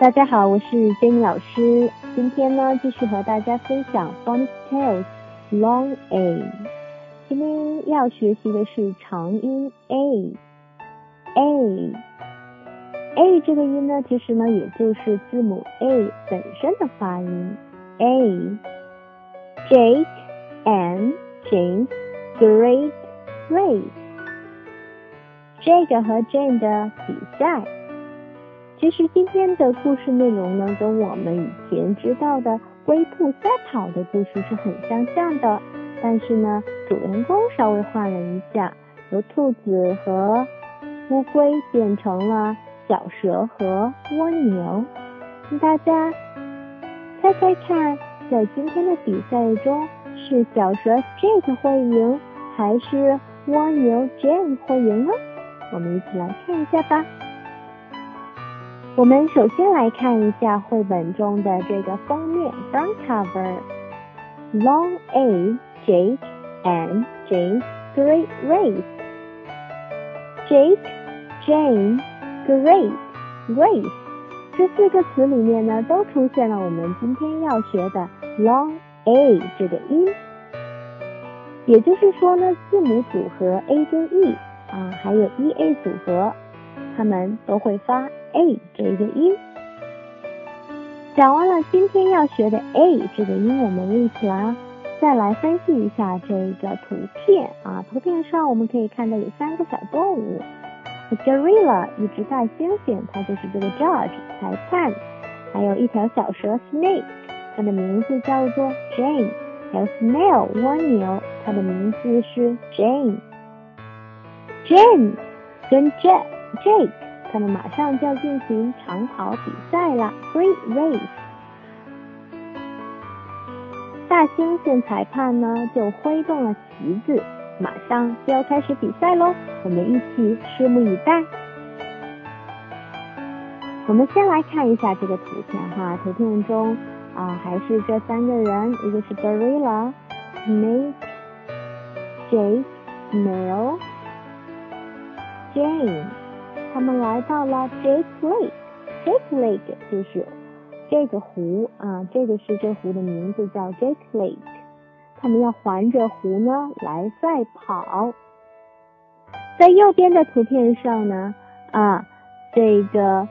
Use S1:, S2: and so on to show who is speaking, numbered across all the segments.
S1: 大家好，我是 Jenny 老师。今天呢，继续和大家分享 Phonics Tales Long A。今天要学习的是长音 A。A A 这个音呢，其实呢，也就是字母 A 本身的发音。A Jake and Jane Great Race。Jake 和 Jane 的比赛。其实今天的故事内容呢，跟我们以前知道的龟兔赛跑的故事是很相像的，但是呢，主人公稍微换了一下，由兔子和乌龟变成了小蛇和蜗牛。大家猜猜看，在今天的比赛中，是小蛇 Jake 会赢，还是蜗牛 Jane 会赢呢？我们一起来看一下吧。我们首先来看一下绘本中的这个封面 （front cover）。Long A Jake and Jane Great Race。Jake, Jane, Great, Race 这四个词里面呢，都出现了我们今天要学的 Long A 这个音。也就是说呢，字母组合 A 跟 E 啊，还有 E A 组合，它们都会发。A 这个音，讲完了今天要学的 a 这个音，我们一起来再来分析一下这个图片啊。图片上我们可以看到有三个小动物，gorilla 一只大猩猩，它就是这个 judge 裁判，还有一条小蛇 snake，它的名字叫做 Jane，还有 snail 蜗牛，它的名字是 Jane。Jane 跟 Jack Jake。他们马上就要进行长跑比赛了，Great Race。大猩猩裁判呢就挥动了旗子，马上就要开始比赛喽，我们一起拭目以待。我们先来看一下这个图片哈，图片中啊还是这三个人，一个是 Gorilla、Snake、Jake、Snail、Jane。他们来到了 Jake Lake，Jake Lake 就是这个湖啊，这个是这湖的名字叫 Jake Lake。他们要环着湖呢来赛跑。在右边的图片上呢啊，这个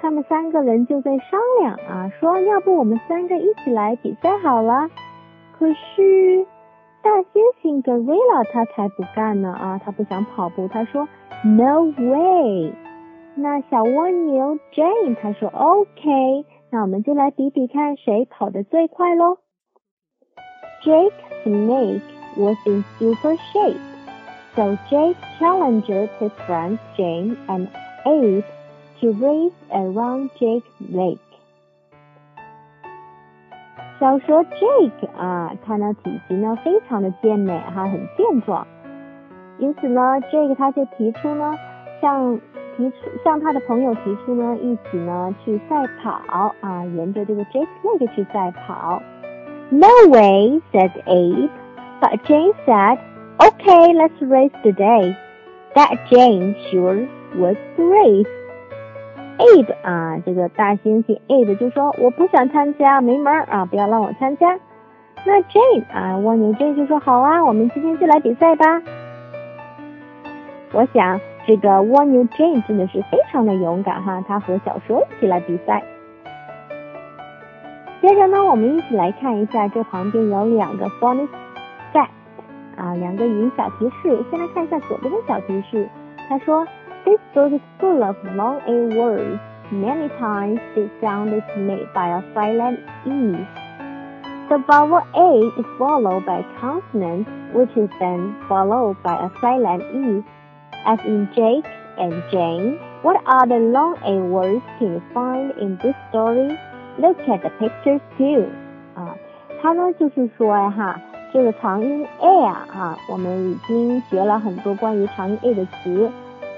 S1: 他们三个人就在商量啊，说要不我们三个一起来比赛好了。可是大猩猩 Gorilla 他才不干呢啊，他不想跑步，他说。No way！那小蜗牛 Jane 他说 OK，那我们就来比比看谁跑得最快喽。Jake Snake was in super shape, so Jake challenged his friends Jane and Abe to race around Jake Lake. 小蛇 Jake 啊，他呢体型呢非常的健美哈，很健壮。 因此呢，这个他就提出呢，向提出向他的朋友提出呢，一起呢去赛跑啊，沿着这个 Jake Lake 去赛跑。No way, said Abe. But Jane said, "Okay, let's race today." That Jane sure was brave. Abe 啊，这个大猩猩 Abe 就说我不想参加，没门啊，不要让我参加。那 Jane 啊，蜗牛 Jane 就说好啊，我们今天就来比赛吧。我想这个蜗牛 Jane 真的是非常的勇敢哈，他和小蛇一起来比赛。接着呢，我们一起来看一下这旁边有两个 phonics fact 啊，两个语音小提示。先来看一下左边的小提示，他说：This book is full of long A words. Many times this sound is made by a silent E. The vowel A is followed by a consonant, which is then followed by a silent E. as in Jake and Jane. What other long A words can you find in this story? Look at the pictures too. 啊，它呢就是说呀哈，这个长音 a 啊啊，我们已经学了很多关于长音 a 的词。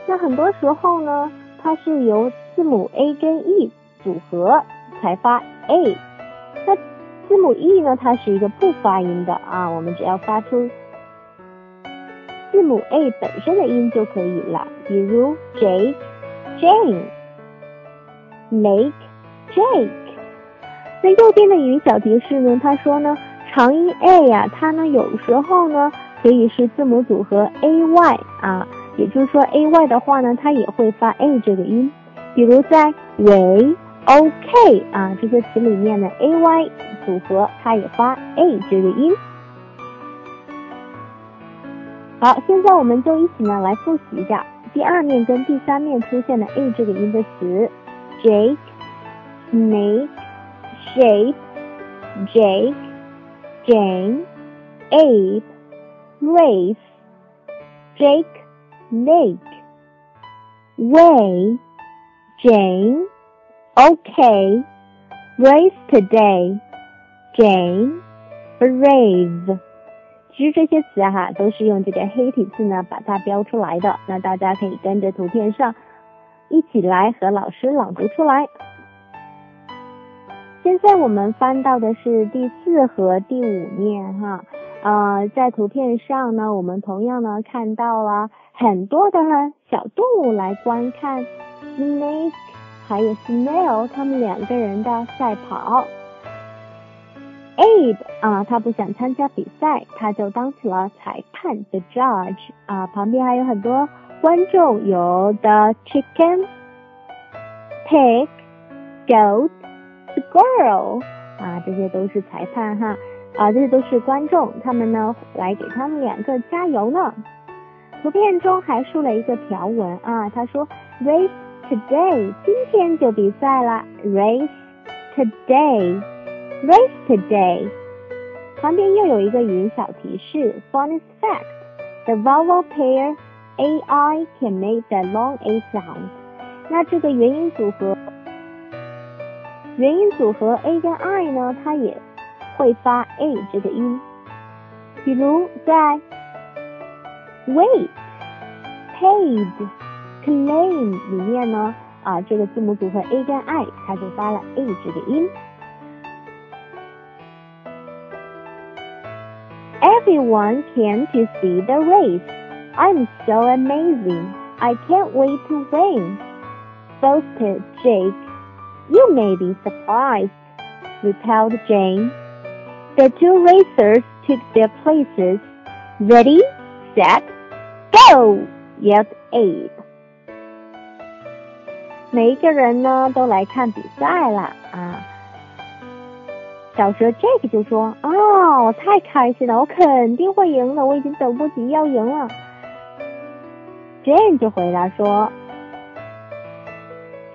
S1: 那很多时候呢，它是由字母 a 跟 e 组合才发 a。那字母 e 呢，它是一个不发音的啊，我们只要发出。字母 a 本身的音就可以了，比如 Jake、Jane。lake Jake。那右边的语音小提示呢？他说呢，长音 a 呀，它呢有时候呢可以是字母组合 a y 啊，也就是说 a y 的话呢，它也会发 a 这个音。比如在喂 OK 啊这些词里面呢 a y 组合，它也发 a 这个音。好，现在我们就一起呢来复习一下第二面跟第三面出现的 a 这个音的词：Jake、Snake、Shape、Jake、Jane、Ape、Race、Jake、Lake、Way、Jane、OK、Race today、Jane、Brave。 其实这些词哈都是用这个黑体字呢把它标出来的，那大家可以跟着图片上一起来和老师朗读出来。现在我们翻到的是第四和第五面哈，呃，在图片上呢，我们同样呢看到了很多的小动物来观看 snake 还有 snail 他们两个人的赛跑。Abe 啊，他不想参加比赛，他就当起了裁判，the judge 啊，旁边还有很多观众，有 the chicken、pig、goat、squirrel 啊，这些都是裁判哈，啊，这些都是观众，他们呢来给他们两个加油呢。图片中还竖了一个条纹啊，他说 race today，今天就比赛了，race today。Race today，旁边又有一个语音小提示。Fun fact: the vowel pair a i can make the long a sound。那这个元音组合，元音组合 a 跟 i 呢，它也会发 a 这个音。比如在 wait、paid、claim 里面呢，啊，这个字母组合 a 跟 i，它就发了 a 这个音。Everyone came to see the race. I'm so amazing. I can't wait to win. Boasted Jake. You may be surprised, repelled Jane. The two racers took their places. Ready, set, go! yelled Abe. 每一个人呢都来看比赛了啊。 小蛇 Jack 就说：“啊，我太开心了，我肯定会赢的，我已经等不及要赢了。”Jane 就回答说：“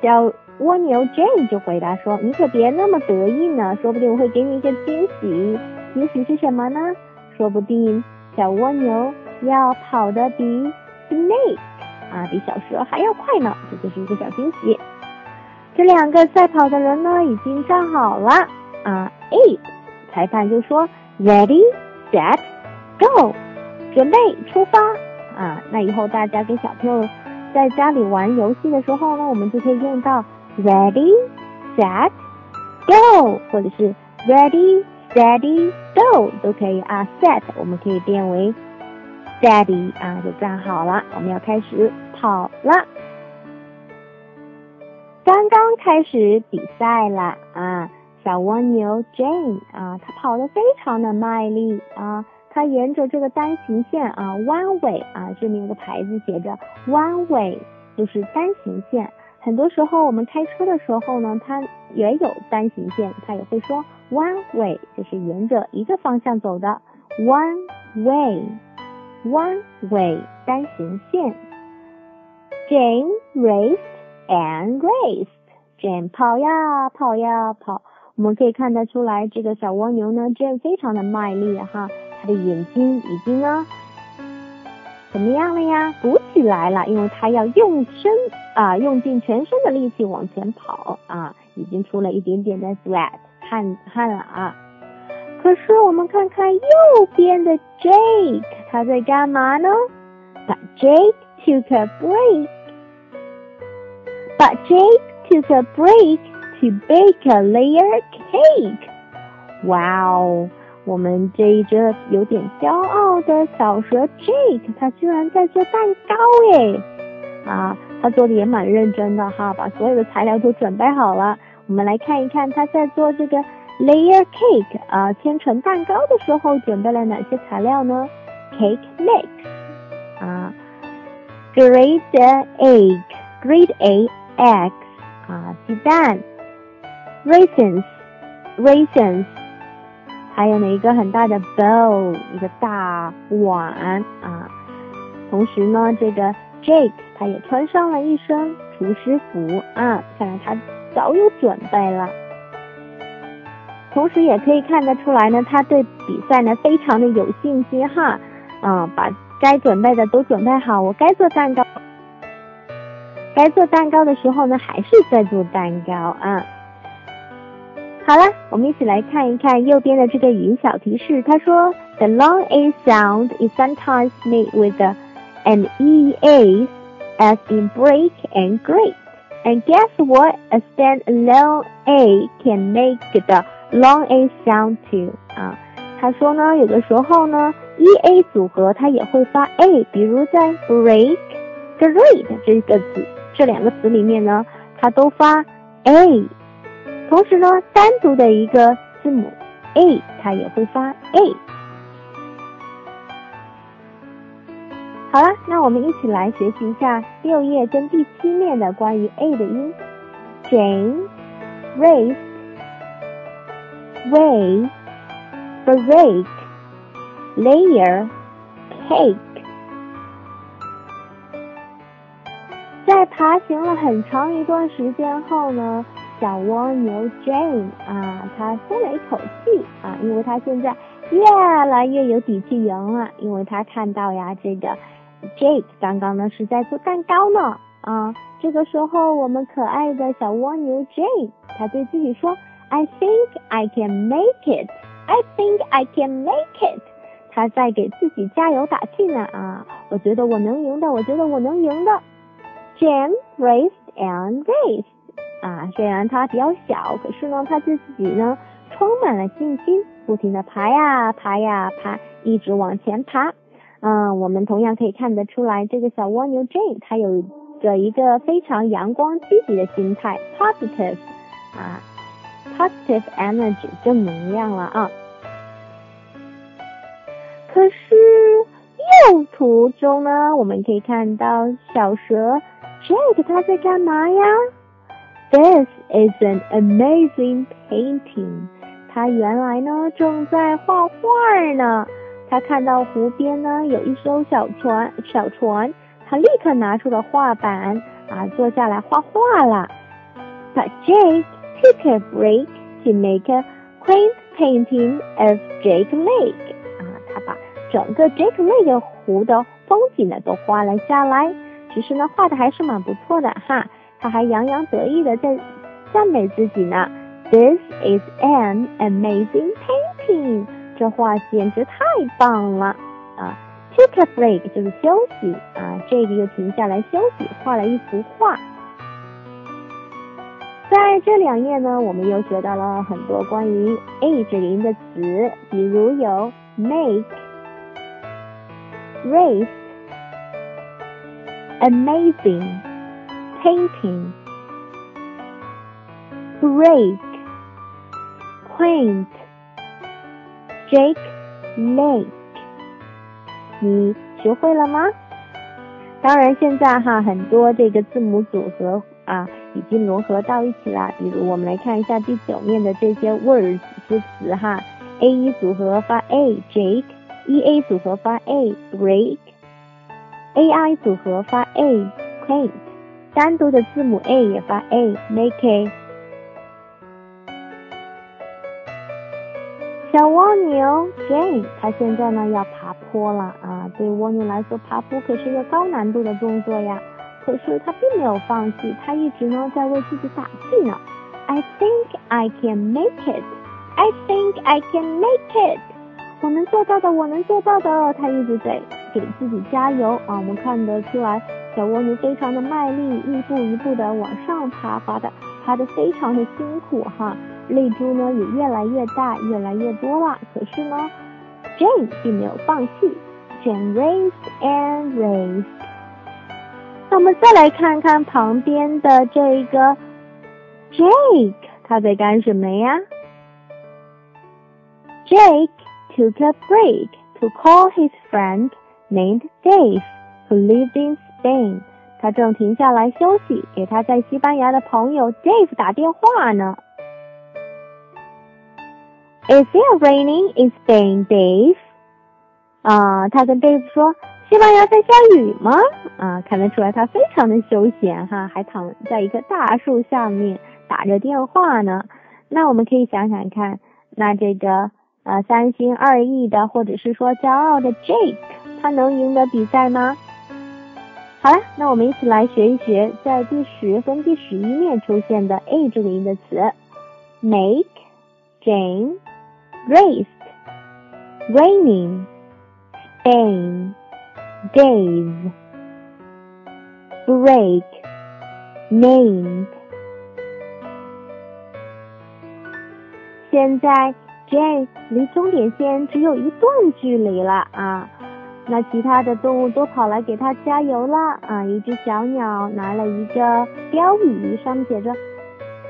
S1: 小蜗牛 Jane 就回答说，你可别那么得意呢，说不定我会给你一个惊喜。惊喜是什么呢？说不定小蜗牛要跑得比 Snake 啊，比小蛇还要快呢，这就是一个小惊喜。这两个赛跑的人呢，已经站好了啊。” Eight，裁判就说 Ready, set, go，准备出发啊！那以后大家跟小朋友在家里玩游戏的时候呢，我们就可以用到 Ready, set, go，或者是 Ready, steady, go 都可以啊。Set 我们可以变为 Steady 啊，就站好了，我们要开始跑了。刚刚开始比赛了啊！小蜗牛 Jane 啊，它跑得非常的卖力啊，它沿着这个单行线啊弯尾啊，这里有个牌子写着弯尾，就是单行线。很多时候我们开车的时候呢，它也有单行线，它也会说弯尾，就是沿着一个方向走的 one way，one way 单行线。Jane raced and raced，Jane 跑呀跑呀跑。我们可以看得出来，这个小蜗牛呢，正非常的卖力哈，它的眼睛已经呢，怎么样了呀？鼓起来了，因为它要用身啊，用尽全身的力气往前跑啊，已经出了一点点的 sweat 汗汗了啊。可是我们看看右边的 Jake，他在干嘛呢？But Jake took a break. But Jake took a break. To bake a layer cake，哇哦！我们这一只有点骄傲的小蛇 Jake，它居然在做蛋糕诶！啊，他做的也蛮认真的哈，把所有的材料都准备好了。我们来看一看他在做这个 layer cake 啊，千层蛋糕的时候准备了哪些材料呢？Cake mix 啊，grate egg，grate a eggs，啊，鸡蛋，raisins，raisins，还有呢一个很大的 bowl，一个大碗啊。同时呢，这个 Jake 他也穿上了一身厨师服啊，看来他早有准备了。同时也可以看得出来呢，他对比赛呢非常的有信心哈，啊，把该准备的都准备好。我该做蛋糕，该做蛋糕的时候呢，还是在做蛋糕啊。好了，我们一起来看一看右边的这个语音小提示，他说：The long A sound is sometimes made with the and EA as in break and grate. And guess what? A standalone A can make the long A sound too. 啊，他说呢，有的时候呢，EA 组合它也会发 A，比如在 break、grate 这个词这两个词里面呢，它都发 A。 同时呢，单独的一个字母 A，它也会发 A。好了，那我们一起来学习一下六页跟第七面的关于 a 的音。Jane, race, way, break, layer, cake。在爬行了很长一段时间后呢，小蜗牛 Jane 啊，他松了一口气啊，因为他现在越来越有底气赢了，因为他看到呀这个。Jake 刚刚呢是在做蛋糕呢啊，这个时候我们可爱的小蜗牛 Jane，他对自己说：“I think I can make it. I think I can make it.” 他在给自己加油打气呢啊，我觉得我能赢的，我觉得我能赢的。Jane raced and raced 啊，虽然它比较小，可是呢它自己呢充满了信心，不停的爬呀爬呀爬，一直往前爬。嗯，我们同样可以看得出来，这个小蜗牛 Jane 它有着一个非常阳光积极的心态，positive 啊，positive energy 正能量了啊。可是右图中呢，我们可以看到小蛇 Jake 它在干嘛呀？This is an amazing painting。他原来呢正在画画呢。他看到湖边呢有一艘小船，小船，他立刻拿出了画板啊，坐下来画画了。But Jake took a break to make a quaint painting of Jake Lake 啊，他把整个 Jake Lake 湖的风景呢都画了下来。其实呢，画的还是蛮不错的哈。他还洋洋得意的在赞美自己呢。This is an amazing painting. 这画简直太棒了啊！Take a break 就是休息啊，这个又停下来休息，画了一幅画。在这两页呢，我们又学到了很多关于 a 这个音的词，比如有 make、race、amazing、painting、break、quaint。Jake Lake，你学会了吗？当然，现在哈很多这个字母组合啊已经融合到一起了。比如，我们来看一下第九面的这些 words 诗词哈，A E 组合发 A，Jake；E A 组合发 A，Break；A I 组合发 A，Quaint；单独的字母 A 也发 A，Make。小蜗牛 Jane，它现在呢要爬坡了啊！对蜗牛来说，爬坡可是一个高难度的动作呀。可是它并没有放弃，它一直呢在为自己打气呢。I think I can make it. I think I can make it. 我能做到的，我能做到的。它一直在给自己加油啊！我们看得出来，小蜗牛非常的卖力，一步一步的往上爬，爬的爬的非常的辛苦哈。泪珠呢也越来越大，越来越多了。可是呢，Jane 并没有放弃，Jane raised and raised。那我们再来看看旁边的这个 Jake，他在干什么呀？Jake took a break to call his friend named Dave who lived in Spain。他正停下来休息，给他在西班牙的朋友 Dave 打电话呢。Is it raining in Spain, Dave？啊，他跟 Dave 说，西班牙在下雨吗？啊，看得出来他非常的休闲哈，还躺在一棵大树下面打着电话呢。那我们可以想想看，那这个呃三心二意的，或者是说骄傲的 Jake，他能赢得比赛吗？好了，那我们一起来学一学，在第十跟第十一面出现的 a 这个音的词：make、Jane、raised、raining、Spain、Dave、break、named。现在 Jane 离终点线只有一段距离了啊。那其他的动物都跑来给他加油了啊！一只小鸟拿了一个标语，上面写着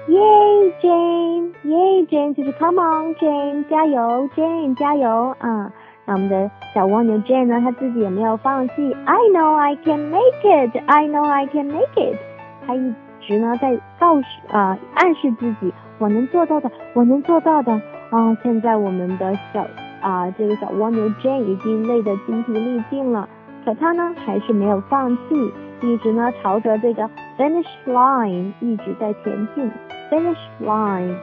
S1: “Yay Jane, Yay Jane”，就是 “Come on Jane，加油，Jane 加油啊！”那我们的小蜗牛 Jane 呢，他自己也没有放弃，“I know I can make it, I know I can make it”，他一直呢在告诉啊暗示自己，我能做到的，我能做到的啊！现在我们的小。啊，这个小蜗牛 J 已经累得筋疲力尽了，可他呢还是没有放弃，一直呢朝着这个 finish line 一直在前进。finish line，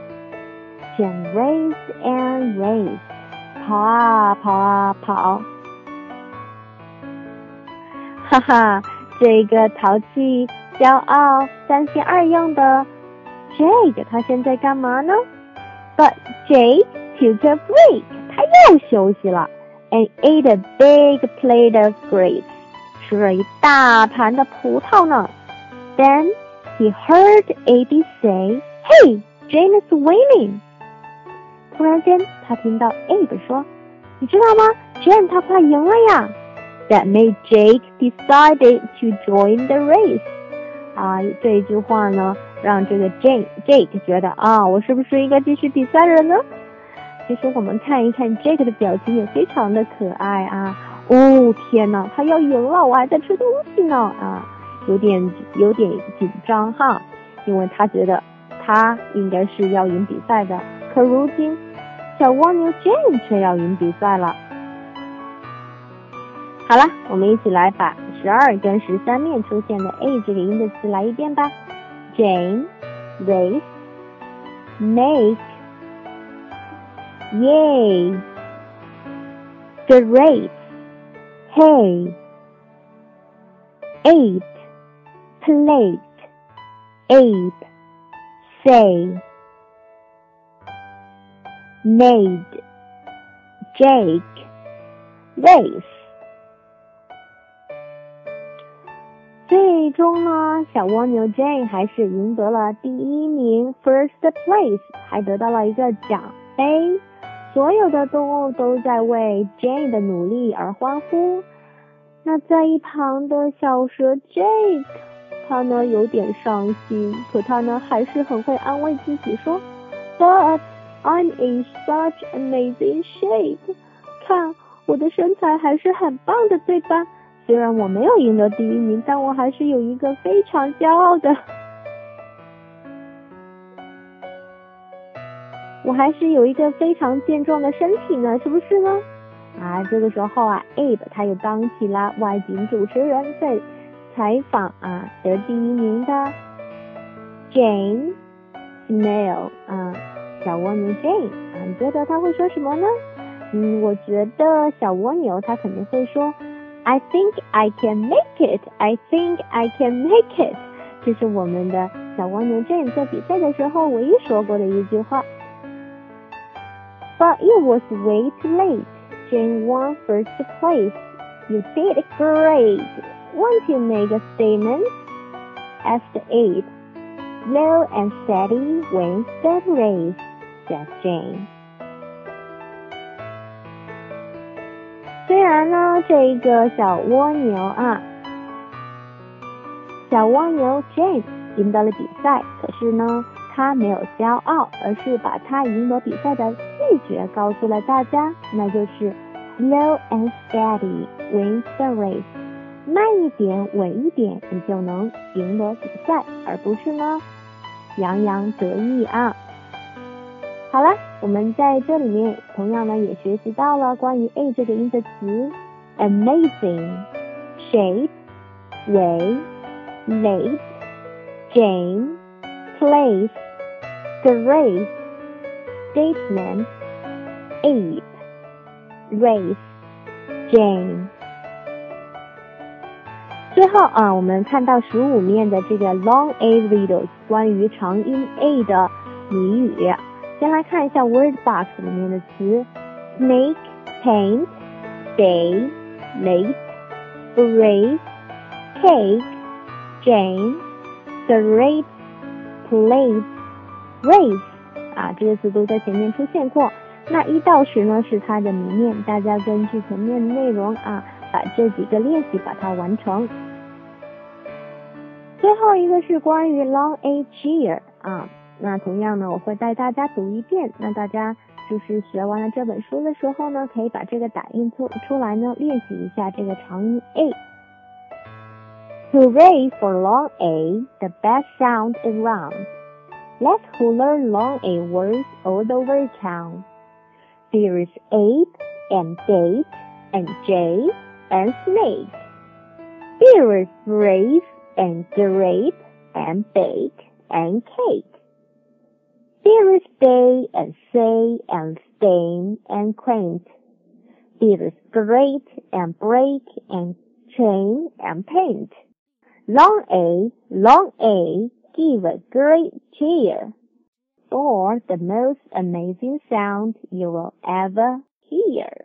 S1: 先 race and race，跑啊跑啊跑，哈哈，这个淘气、骄傲、三心二用的 Jake，他现在干嘛呢？But Jake took a break。他又休息了，and ate a big plate of grapes，吃了一大盘的葡萄呢。Then he heard Abby say, "Hey, Jane is winning." 突然间，他听到 Abe 说：“你知道吗？Jane 她快赢了呀。” That made Jake decided to join the race. 啊，这句话呢，让这个 Jake Jake 觉得啊，我是不是应该继续比赛了呢？ 其实我们看一看这个的表情也非常的可爱啊！哦天呐，他要赢了，我还在吃东西呢啊，有点有点紧张哈，因为他觉得他应该是要赢比赛的，可如今小蜗牛 Jane 却要赢比赛了。好了，我们一起来把十二跟十三面出现的 a 这个音的词来一遍吧：Jane、race、make。Yay! Great! Hey! Ape! Plate! Ape! Say! Made! Jake! Race! 最终呢，小蜗牛 Jane 还是赢得了第一名，First Place，还得到了一个奖杯。 所有的动物都在为 Jane 的努力而欢呼。那在一旁的小蛇 Jake，他呢有点伤心，可他呢还是很会安慰自己说：“But I'm in such amazing shape。看我的身材还是很棒的，对吧？虽然我没有赢得第一名，但我还是有一个非常骄傲的。”我还是有一个非常健壮的身体呢，是不是呢？啊，这个时候啊，Abe 他又当起了外景主持人，在采访啊得第一名的 Jane Snail 啊，小蜗牛 Jane 啊，你觉得他会说什么呢？嗯，我觉得小蜗牛他肯定会说，I think I can make it. I think I can make it. 这是我们的小蜗牛 Jane 在比赛的时候唯一说过的一句话。But it was way too late. Jane won first place. You did great. Won't you make a statement? Asked Abe. Slow and steady wins the race, said Jane. 虽然呢，这个小蜗牛啊， 小蜗牛 Jane 赢得了比赛，可是呢，他没有骄傲，而是把他赢得比赛的 秘诀告诉了大家，那就是 slow and steady wins the race，慢一点、稳一点，你就能赢得比赛，而不是呢洋洋得意啊。好了，我们在这里面同样呢也学习到了关于 a 这个音的词 amazing shape way late jane place grace statement ：amazing，shape，weight，game，place，great，statement，ape，race，Jane。最后啊，我们看到十五面的这个 long a riddles 关于长音 a 的谜语。先来看一下 word box 里面的词：snake, paint, day, late, brave, cake, Jane, great, plate, race。啊，这些词都在前面出现过。 那一到十呢是它的谜面，大家根据前面的内容啊，把这几个练习把它完成。最后一个是关于 long a cheer 啊。那同样呢，我会带大家读一遍。那大家就是学完了这本书的时候呢，可以把这个打印出出来呢，练习一下这个长音 a。Hooray for long a, the best sound around. Let's who learn long a words all over town. There's ape and date and jay and snake. There is brave and grape and bake and cake. There is bay and say and stain and quaint. There is great and break and chain and paint. Long A, long A, give a great cheer. Or the most amazing sound you will ever hear.